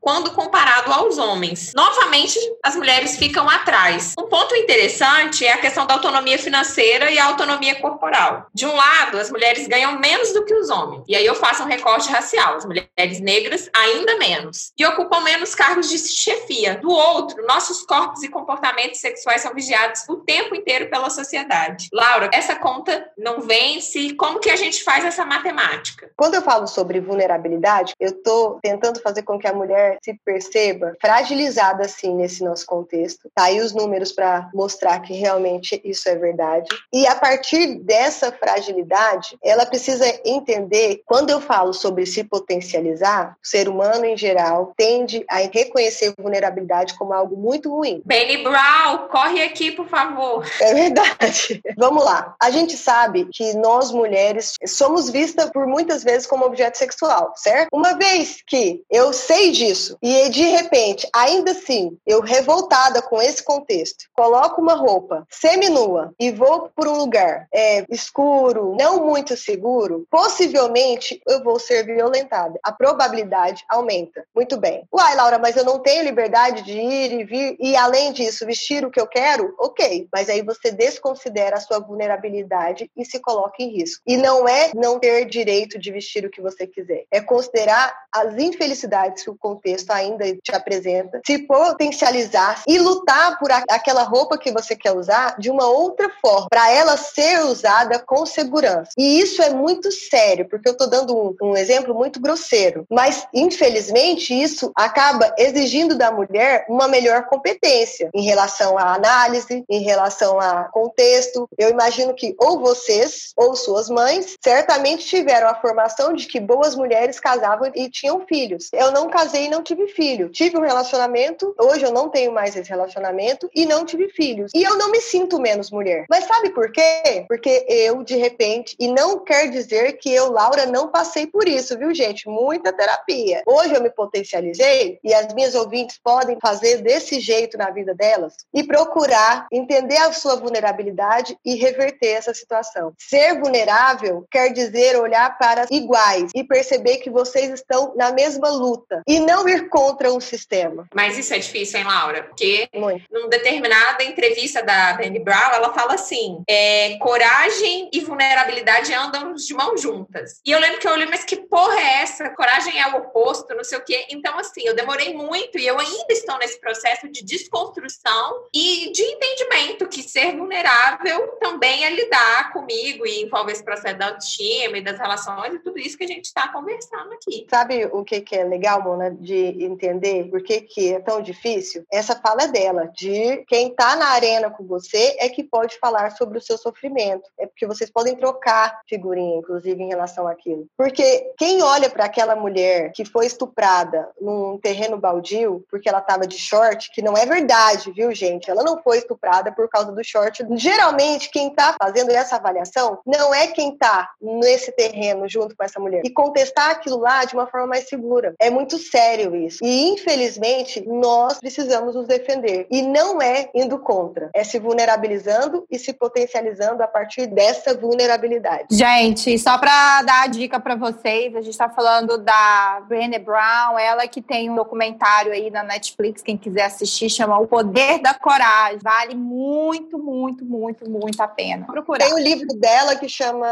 quando comparado aos homens. Novamente, as mulheres ficam atrás. Um ponto interessante é a questão da autonomia financeira e a autonomia corporal. De um lado, as mulheres ganham menos do que os homens. E aí eu faço um recorte racial. As mulheres negras ainda menos. E ocupam menos cargos de chefia. Do outro, nossos corpos e comportamentos sexuais são vigiados o tempo inteiro pela sociedade. Laura, essa conta não vence. Como que a gente faz essa matemática? Quando eu falo sobre vulnerabilidade, eu estou tentando fazer com que a mulher se perceba fragilizada assim nesse nosso contexto. Tá aí os números para mostrar que realmente isso é verdade. E a partir dessa fragilidade, ela precisa entender, quando eu falo sobre se potencializar, o ser humano em geral tende a reconhecer vulnerabilidade como algo muito ruim. Benny Brown, corre aqui, por favor. É verdade. Vamos lá. A gente sabe que nós mulheres somos vistas por muitas vezes como objeto sexual, certo? Uma vez que eu sei sei disso. E de repente, ainda assim, eu revoltada com esse contexto, coloco uma roupa seminua e vou por um lugar é, escuro, não muito seguro, possivelmente eu vou ser violentada. A probabilidade aumenta. Muito bem. Uai, Laura, mas eu não tenho liberdade de ir e vir e, além disso, vestir o que eu quero? Ok. Mas aí você desconsidera a sua vulnerabilidade e se coloca em risco. E não é não ter direito de vestir o que você quiser. É considerar as infelicidades que o contexto ainda te apresenta, se potencializar e lutar por aquela roupa que você quer usar de uma outra forma, para ela ser usada com segurança. E isso é muito sério, porque eu estou dando um, um exemplo muito grosseiro, mas infelizmente isso acaba exigindo da mulher uma melhor competência em relação à análise, em relação a contexto. Eu imagino que ou vocês ou suas mães certamente tiveram a formação de que boas mulheres casavam e tinham filhos. Eu não casei e não tive filho. Tive um relacionamento, hoje eu não tenho mais esse relacionamento e não tive filhos. E eu não me sinto menos mulher. Mas sabe por quê? Porque eu, de repente, e não quer dizer que eu, Laura, não passei por isso, viu, gente? Muita terapia. Hoje eu me potencializei e as minhas ouvintes podem fazer desse jeito na vida delas e procurar entender a sua vulnerabilidade e reverter essa situação. Ser vulnerável quer dizer olhar para iguais e perceber que vocês estão na mesma luta. E não ir contra um sistema. Mas isso é difícil, hein, Laura? Porque Muito. numa determinada entrevista da Brené Brown, ela fala assim: é, coragem e vulnerabilidade andam de mão juntas. E eu lembro que eu olhei, mas que porra é essa? Coragem é o oposto, não sei o quê. Então, assim, eu demorei muito e eu ainda estou nesse processo de desconstrução e de entendimento que ser vulnerável também é lidar comigo e envolve esse processo da autoestima e das relações e tudo isso que a gente está conversando aqui. Sabe o que, que é legal, Mona? de entender por que, que é tão difícil, essa fala é dela, de quem está na arena com você é que pode falar sobre o seu sofrimento. É porque vocês podem trocar figurinha, inclusive, em relação àquilo. Porque quem olha para aquela mulher que foi estuprada num terreno baldio porque ela estava de short, que não é verdade, viu, gente? Ela não foi estuprada por causa do short. Geralmente, quem está fazendo essa avaliação não é quem está nesse terreno junto com essa mulher. E contestar aquilo lá de uma forma mais segura. É muito sério sério isso. E, infelizmente, nós precisamos nos defender. E não é indo contra, é se vulnerabilizando e se potencializando a partir dessa vulnerabilidade. Gente, só para dar a dica para vocês, a gente está falando da Brené Brown, ela que tem um documentário aí na Netflix, quem quiser assistir, chama O Poder da Coragem. Vale muito, muito, muito, muito a pena. Procurar. Tem o um livro dela que chama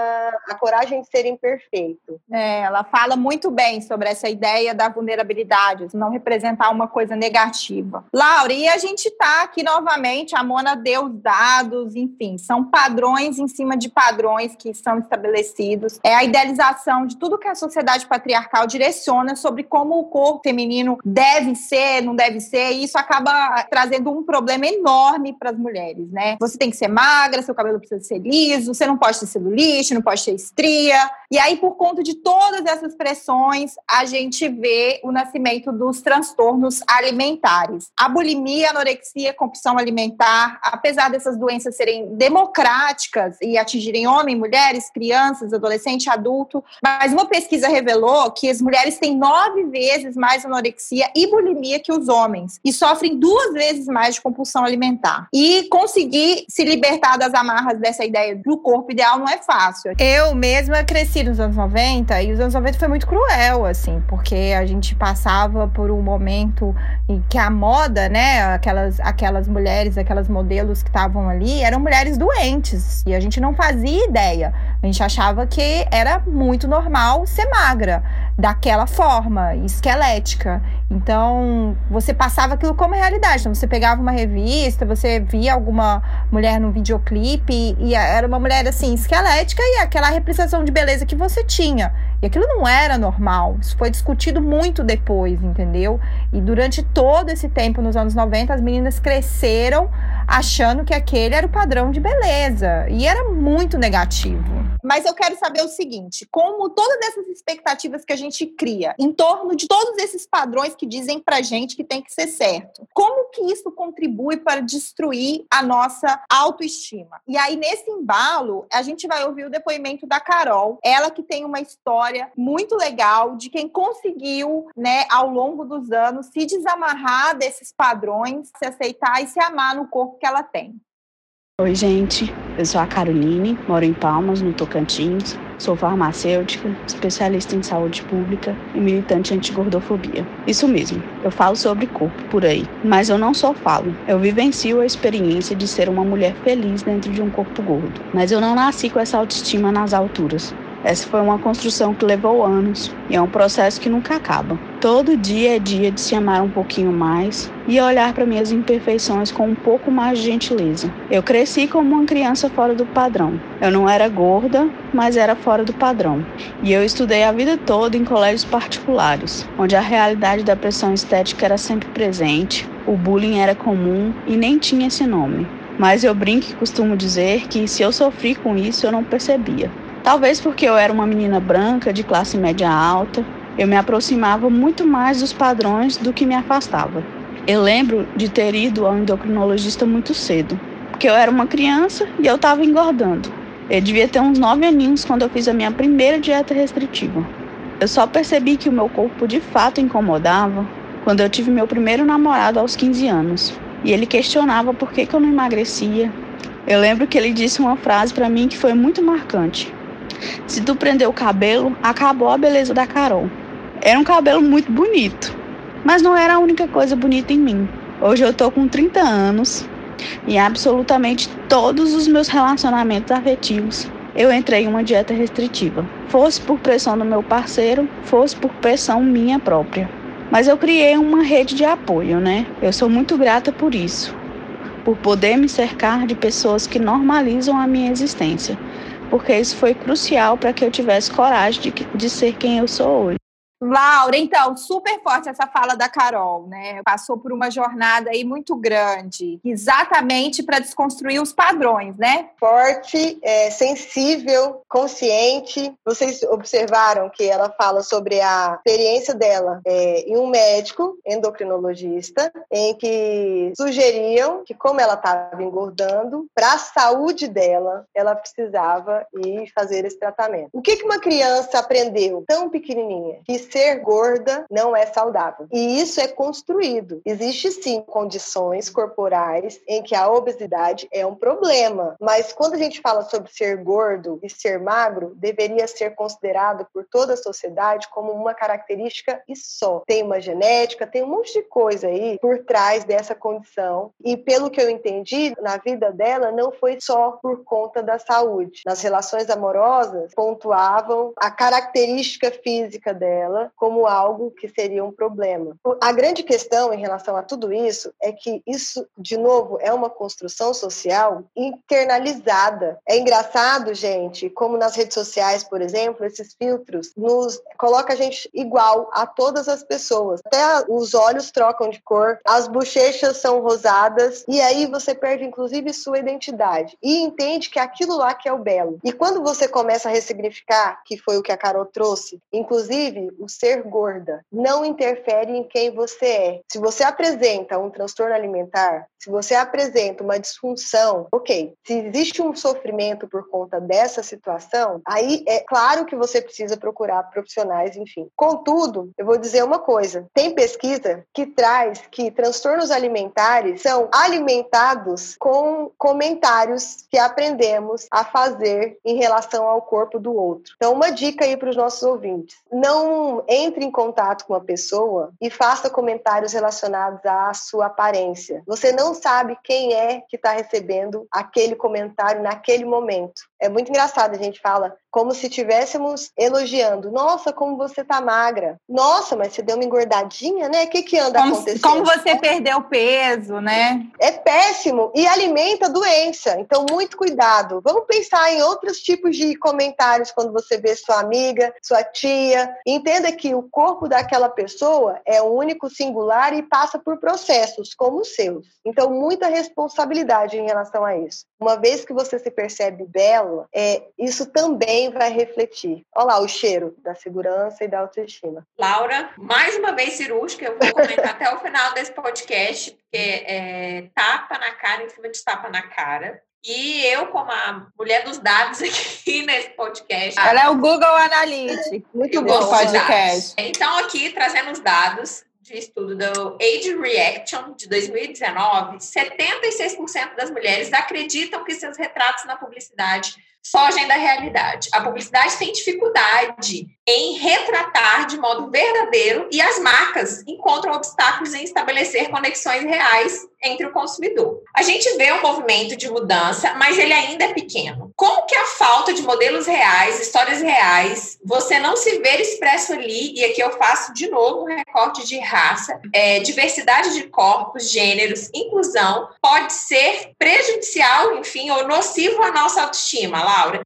A Coragem de Ser Imperfeito. É, ela fala muito bem sobre essa ideia da vulnerabilidade vulnerabilidades, não representar uma coisa negativa. Laura, e a gente está aqui novamente, a Mona deu os dados, enfim, são padrões em cima de padrões que são estabelecidos. É a idealização de tudo que a sociedade patriarcal direciona sobre como o corpo feminino deve ser, não deve ser, e isso acaba trazendo um problema enorme para as mulheres, né? Você tem que ser magra, seu cabelo precisa ser liso, você não pode ter celulite, não pode ter estria. E aí, por conta de todas essas pressões, a gente vê o nascimento dos transtornos alimentares. A bulimia, a anorexia, a compulsão alimentar, apesar dessas doenças serem democráticas e atingirem homens, mulheres, crianças, adolescente, adulto, mas uma pesquisa revelou que as mulheres têm nove vezes mais anorexia e bulimia que os homens e sofrem duas vezes mais de compulsão alimentar. E conseguir se libertar das amarras dessa ideia do corpo ideal não é fácil. Eu mesma cresci nos anos 90 e os anos 90 foi muito cruel, assim, porque a gente passava por um momento em que a moda, né, aquelas, aquelas mulheres, aquelas modelos que estavam ali, eram mulheres doentes e a gente não fazia ideia. A gente achava que era muito normal ser magra, daquela forma, esquelética. Então, você passava aquilo como realidade. Então, você pegava uma revista, você via alguma mulher num videoclipe e era uma mulher assim, esquelética e aquela representação de beleza que você tinha. E aquilo não era normal. Isso foi discutido muito depois, entendeu? E durante todo esse tempo, nos anos 90, as meninas cresceram achando que aquele era o padrão de beleza. E era muito negativo. Mas eu quero saber o seguinte: como todas essas expectativas que a gente cria em torno de todos esses padrões que dizem pra gente que tem que ser certo, como que isso contribui para destruir a nossa autoestima? E aí, nesse embalo, a gente vai ouvir o depoimento da Carol, ela que tem uma história muito legal de quem conseguiu, né, ao longo dos anos, se desamarrar desses padrões, se aceitar e se amar no corpo que ela tem. Oi, gente. Eu sou a Caroline, moro em Palmas, no Tocantins. Sou farmacêutica, especialista em saúde pública e militante anti-gordofobia. Isso mesmo, eu falo sobre corpo por aí. Mas eu não só falo, eu vivencio a experiência de ser uma mulher feliz dentro de um corpo gordo. Mas eu não nasci com essa autoestima nas alturas. Essa foi uma construção que levou anos e é um processo que nunca acaba. Todo dia é dia de se amar um pouquinho mais e olhar para minhas imperfeições com um pouco mais de gentileza. Eu cresci como uma criança fora do padrão. Eu não era gorda, mas era fora do padrão. E eu estudei a vida toda em colégios particulares, onde a realidade da pressão estética era sempre presente, o bullying era comum e nem tinha esse nome. Mas eu brinco e costumo dizer que se eu sofri com isso, eu não percebia. Talvez porque eu era uma menina branca, de classe média alta, eu me aproximava muito mais dos padrões do que me afastava. Eu lembro de ter ido ao endocrinologista muito cedo, porque eu era uma criança e eu estava engordando. Eu devia ter uns 9 aninhos quando eu fiz a minha primeira dieta restritiva. Eu só percebi que o meu corpo de fato incomodava quando eu tive meu primeiro namorado aos 15 anos. E ele questionava por que, que eu não emagrecia. Eu lembro que ele disse uma frase para mim que foi muito marcante. Se tu prender o cabelo, acabou a beleza da Carol. Era um cabelo muito bonito, mas não era a única coisa bonita em mim. Hoje eu tô com 30 anos e absolutamente todos os meus relacionamentos afetivos eu entrei em uma dieta restritiva. Fosse por pressão do meu parceiro, fosse por pressão minha própria. Mas eu criei uma rede de apoio, né? Eu sou muito grata por isso. Por poder me cercar de pessoas que normalizam a minha existência porque isso foi crucial para que eu tivesse coragem de, de ser quem eu sou hoje. Laura, então, super forte essa fala da Carol, né? Passou por uma jornada aí muito grande, exatamente para desconstruir os padrões, né? Forte, é, sensível, consciente. Vocês observaram que ela fala sobre a experiência dela é, em um médico endocrinologista, em que sugeriam que, como ela estava engordando, para a saúde dela, ela precisava ir fazer esse tratamento. O que, que uma criança aprendeu tão pequenininha? Que ser gorda não é saudável. E isso é construído. Existe sim condições corporais em que a obesidade é um problema, mas quando a gente fala sobre ser gordo e ser magro, deveria ser considerado por toda a sociedade como uma característica e só. Tem uma genética, tem um monte de coisa aí por trás dessa condição. E pelo que eu entendi, na vida dela não foi só por conta da saúde. Nas relações amorosas, pontuavam a característica física dela como algo que seria um problema. A grande questão em relação a tudo isso é que isso, de novo, é uma construção social internalizada. É engraçado, gente, como nas redes sociais, por exemplo, esses filtros nos coloca a gente igual a todas as pessoas. Até os olhos trocam de cor, as bochechas são rosadas e aí você perde inclusive sua identidade e entende que aquilo lá que é o belo. E quando você começa a ressignificar, que foi o que a Carol trouxe, inclusive o ser gorda não interfere em quem você é. Se você apresenta um transtorno alimentar, se você apresenta uma disfunção, ok. Se existe um sofrimento por conta dessa situação, aí é claro que você precisa procurar profissionais, enfim. Contudo, eu vou dizer uma coisa: tem pesquisa que traz que transtornos alimentares são alimentados com comentários que aprendemos a fazer em relação ao corpo do outro. Então, uma dica aí para os nossos ouvintes: não entre em contato com uma pessoa e faça comentários relacionados à sua aparência. Você não sabe quem é que está recebendo aquele comentário naquele momento. É muito engraçado, a gente fala como se estivéssemos elogiando. Nossa, como você tá magra. Nossa, mas você deu uma engordadinha, né? O que que anda como, acontecendo? Como você perdeu peso, né? É péssimo e alimenta a doença. Então, muito cuidado. Vamos pensar em outros tipos de comentários quando você vê sua amiga, sua tia. Entenda que o corpo daquela pessoa é único, singular e passa por processos como os seus. Então, muita responsabilidade em relação a isso. Uma vez que você se percebe é, isso também vai refletir. Olha lá o cheiro da segurança e da autoestima. Laura, mais uma vez cirúrgica, eu vou comentar até o final desse podcast, porque é tapa na cara em cima de tapa na cara. E eu, como a mulher dos dados aqui nesse podcast. Ela é o Google Analytics. Muito bom. podcast. Então, aqui trazendo os dados de estudo do Age Reaction de 2019, 76% das mulheres acreditam que seus retratos na publicidade fogem da realidade. A publicidade tem dificuldade em retratar de modo verdadeiro e as marcas encontram obstáculos em estabelecer conexões reais entre o consumidor. A gente vê um movimento de mudança, mas ele ainda é pequeno. Como que a falta de modelos reais, histórias reais, você não se ver expresso ali, e aqui eu faço de novo um recorte de raça, é, diversidade de corpos, gêneros, inclusão, pode ser prejudicial, enfim, ou nocivo à nossa autoestima, Laura?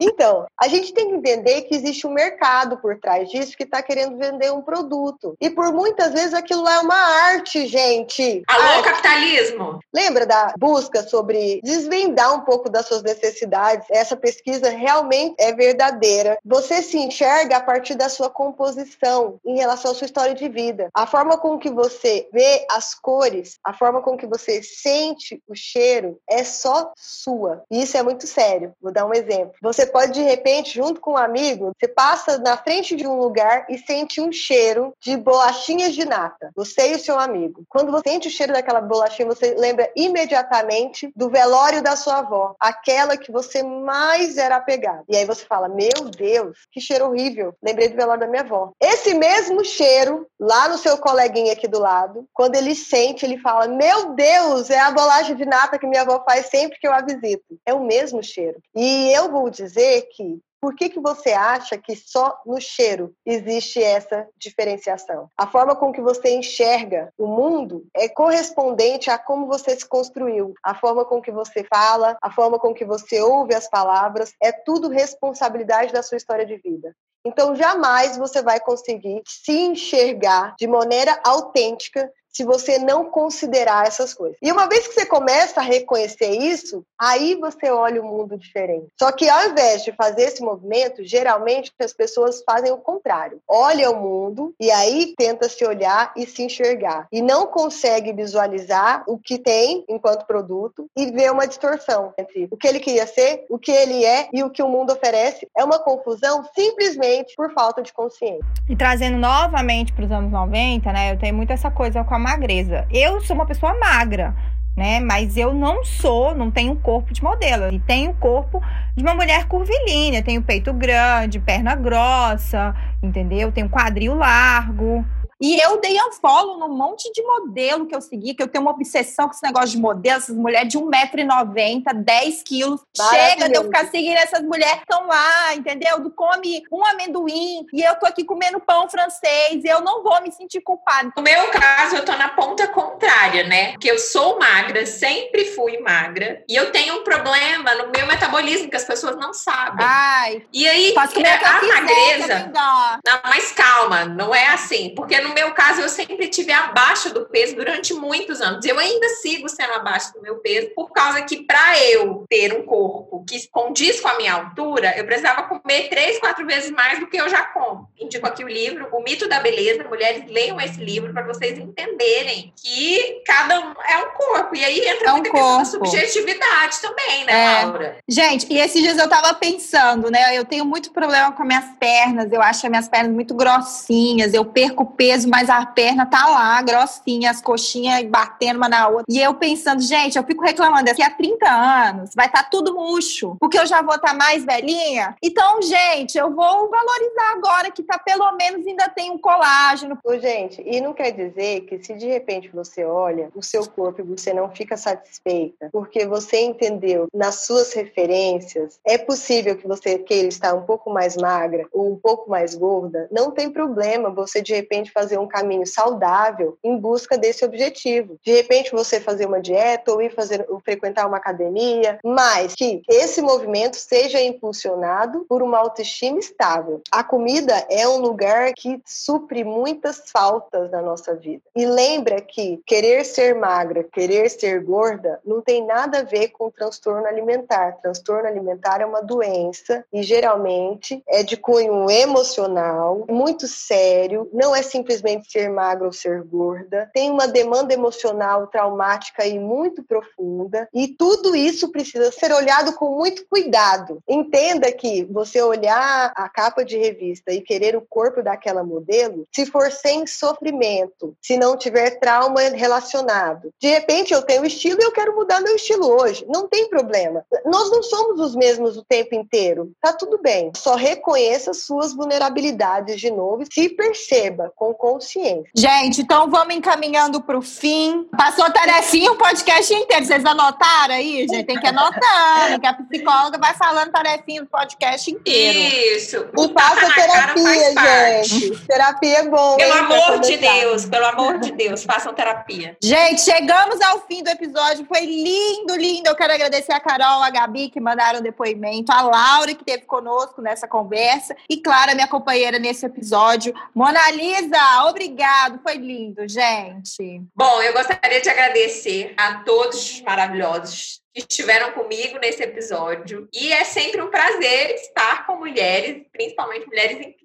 Então, a gente tem que entender que existe um mercado por trás disso que está querendo vender um produto. E por muitas vezes aquilo lá é uma arte, gente. Alô, Arte. capitalismo? Lembra da busca sobre desvendar um pouco das suas necessidades? Essa pesquisa realmente é verdadeira. Você se enxerga a partir da sua composição em relação à sua história de vida. A forma com que você vê as cores, a forma com que você sente o cheiro é só sua. E isso é muito sério. Vou dar um exemplo. Você pode, de repente, junto com um amigo, você passa na frente de um lugar e sente um cheiro de bolachinhas de nata. Você e o seu amigo. Quando você sente o cheiro daquela bolachinha, você lembra imediatamente do velório da sua avó, aquela que você mais era apegado. E aí você fala: Meu Deus, que cheiro horrível. Lembrei do velório da minha avó. Esse mesmo cheiro, lá no seu coleguinha aqui do lado, quando ele sente, ele fala: Meu Deus, é a bolacha de nata que minha avó faz sempre que eu a visito. É o mesmo cheiro. E eu vou dizer que por que, que você acha que só no cheiro existe essa diferenciação? A forma com que você enxerga o mundo é correspondente a como você se construiu. A forma com que você fala, a forma com que você ouve as palavras, é tudo responsabilidade da sua história de vida. Então, jamais você vai conseguir se enxergar de maneira autêntica se você não considerar essas coisas. E uma vez que você começa a reconhecer isso, aí você olha o mundo diferente. Só que ao invés de fazer esse movimento, geralmente as pessoas fazem o contrário. Olha o mundo e aí tenta se olhar e se enxergar. E não consegue visualizar o que tem enquanto produto e vê uma distorção entre o que ele queria ser, o que ele é e o que o mundo oferece. É uma confusão simplesmente por falta de consciência. E trazendo novamente para os anos 90, né? Eu tenho muito essa coisa com a magreza. Eu sou uma pessoa magra, né? Mas eu não sou, não tenho corpo de modelo. E tenho corpo de uma mulher curvilínea. Tenho peito grande, perna grossa, entendeu? Tenho quadril largo. E eu dei unfollow num monte de modelo que eu segui, que eu tenho uma obsessão com esse negócio de modelo, essas mulheres de 1,90m, 10 quilos. Chega de eu ficar seguindo essas mulheres que estão lá, entendeu? Do come um amendoim e eu tô aqui comendo pão francês e eu não vou me sentir culpada. No meu caso, eu tô na ponta contrária, né? Porque eu sou magra, sempre fui magra e eu tenho um problema no meu metabolismo que as pessoas não sabem. Ai. E aí, é, a magreza. Não, mas calma, não é assim. Porque no meu caso, eu sempre tive abaixo do peso durante muitos anos. Eu ainda sigo sendo abaixo do meu peso, por causa que, para eu ter um corpo que condiz com a minha altura, eu precisava comer três, quatro vezes mais do que eu já como. Indico aqui o livro, O Mito da Beleza. Mulheres, leiam esse livro para vocês entenderem que cada um é um corpo. E aí entra é um corpo. subjetividade também, né, é. Laura? Gente, e esses dias eu tava pensando, né? Eu tenho muito problema com minhas pernas, eu acho as minhas pernas muito grossinhas, eu perco peso, mas a perna tá lá, grossinha, as coxinhas batendo uma na outra. E eu pensando, gente, eu fico reclamando, daqui a 30 anos vai estar tá tudo murcho, porque eu já vou estar tá mais velhinha. Então, gente, eu vou valorizar agora que tá pelo menos ainda tem um colágeno. Ô, gente, e não quer dizer que se de repente você olha o seu corpo e você não fica satisfeita, porque você entendeu nas suas referências, é possível que você queira estar um pouco mais magra ou um pouco mais gorda, não tem problema você de repente fazer um caminho saudável em busca desse objetivo. De repente você fazer uma dieta ou ir fazer ou frequentar uma academia, mas que esse movimento seja impulsionado por uma autoestima estável. A comida é um lugar que supre muitas faltas na nossa vida. E lembra que querer ser magra, querer ser gorda, não tem nada a ver com transtorno alimentar. Transtorno alimentar é uma doença e geralmente é de cunho emocional, muito sério, não é simplesmente ser magra ou ser gorda, tem uma demanda emocional traumática e muito profunda, e tudo isso precisa ser olhado com muito cuidado. Entenda que você olhar a capa de revista e querer o corpo daquela modelo, se for sem sofrimento, se não tiver trauma relacionado. De repente eu tenho estilo e eu quero mudar meu estilo hoje. Não tem problema. Nós não somos os mesmos o tempo inteiro. Tá tudo bem. Só reconheça suas vulnerabilidades de novo se perceba com consciência. Gente, então vamos encaminhando para o fim. Passou a tarefinha o podcast inteiro. Vocês anotaram aí, gente? Tem que anotar, que a psicóloga vai falando tarefinha do podcast inteiro. Isso. O e faça terapia, gente. Terapia é bom. Pelo hein, amor de Deus, pelo amor de Deus, façam terapia. Gente, chegamos ao fim do episódio. Foi lindo, lindo. Eu quero agradecer a Carol, a Gabi que mandaram depoimento, a Laura que esteve conosco nessa conversa e, claro, a minha companheira nesse episódio, Mona Lisa. Obrigado, foi lindo, gente. Bom, eu gostaria de agradecer a todos maravilhosos que estiveram comigo nesse episódio. E é sempre um prazer estar com mulheres, principalmente mulheres incríveis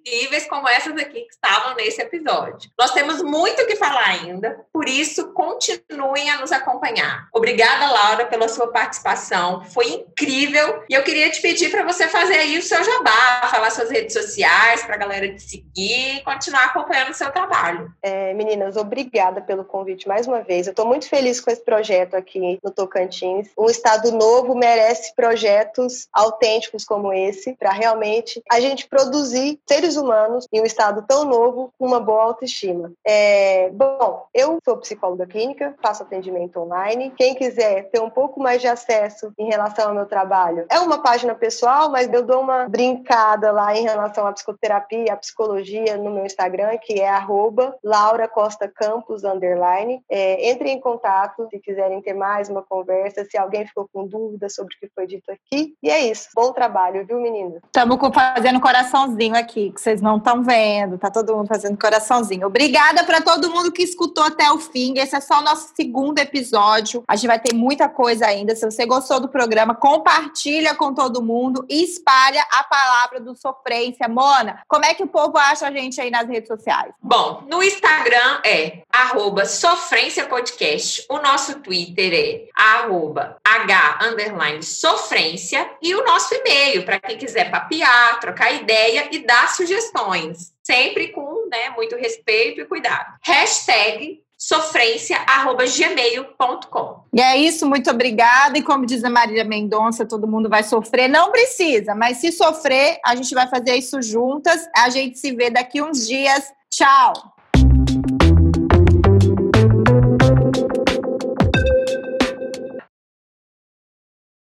como essas aqui que estavam nesse episódio. Nós temos muito o que falar ainda, por isso continuem a nos acompanhar. Obrigada, Laura, pela sua participação. Foi incrível. E eu queria te pedir para você fazer aí o seu jabá, falar suas redes sociais para a galera te seguir e continuar acompanhando o seu trabalho. É, meninas, obrigada pelo convite mais uma vez. Eu estou muito feliz com esse projeto aqui no Tocantins. Um Estado novo merece projetos autênticos como esse, para realmente a gente produzir seres humanos em um Estado tão novo com uma boa autoestima. É, bom, eu sou psicóloga clínica, faço atendimento online. Quem quiser ter um pouco mais de acesso em relação ao meu trabalho, é uma página pessoal, mas eu dou uma brincada lá em relação à psicoterapia, à psicologia no meu Instagram, que é arroba Laura Costa Campos, underline. É, entre em contato se quiserem ter mais uma conversa, se alguém ficou com dúvida sobre o que foi dito aqui. E é isso. Bom trabalho, viu, menina? Estamos fazendo coraçãozinho aqui, vocês não estão vendo. Tá todo mundo fazendo coraçãozinho. Obrigada para todo mundo que escutou até o fim. Esse é só o nosso segundo episódio. A gente vai ter muita coisa ainda. Se você gostou do programa, compartilha com todo mundo e espalha a palavra do sofrência. Mona, como é que o povo acha a gente aí nas redes sociais? Bom, no Instagram é arroba sofrência podcast. O nosso Twitter é arroba H underline sofrência e o nosso e-mail para quem quiser papiar, trocar ideia e dar sugestões. Sempre com né, muito respeito e cuidado. Hashtag sofrência@gmail.com. E é isso, muito obrigada. E como diz a Marília Mendonça, todo mundo vai sofrer. Não precisa, mas se sofrer, a gente vai fazer isso juntas. A gente se vê daqui uns dias. Tchau!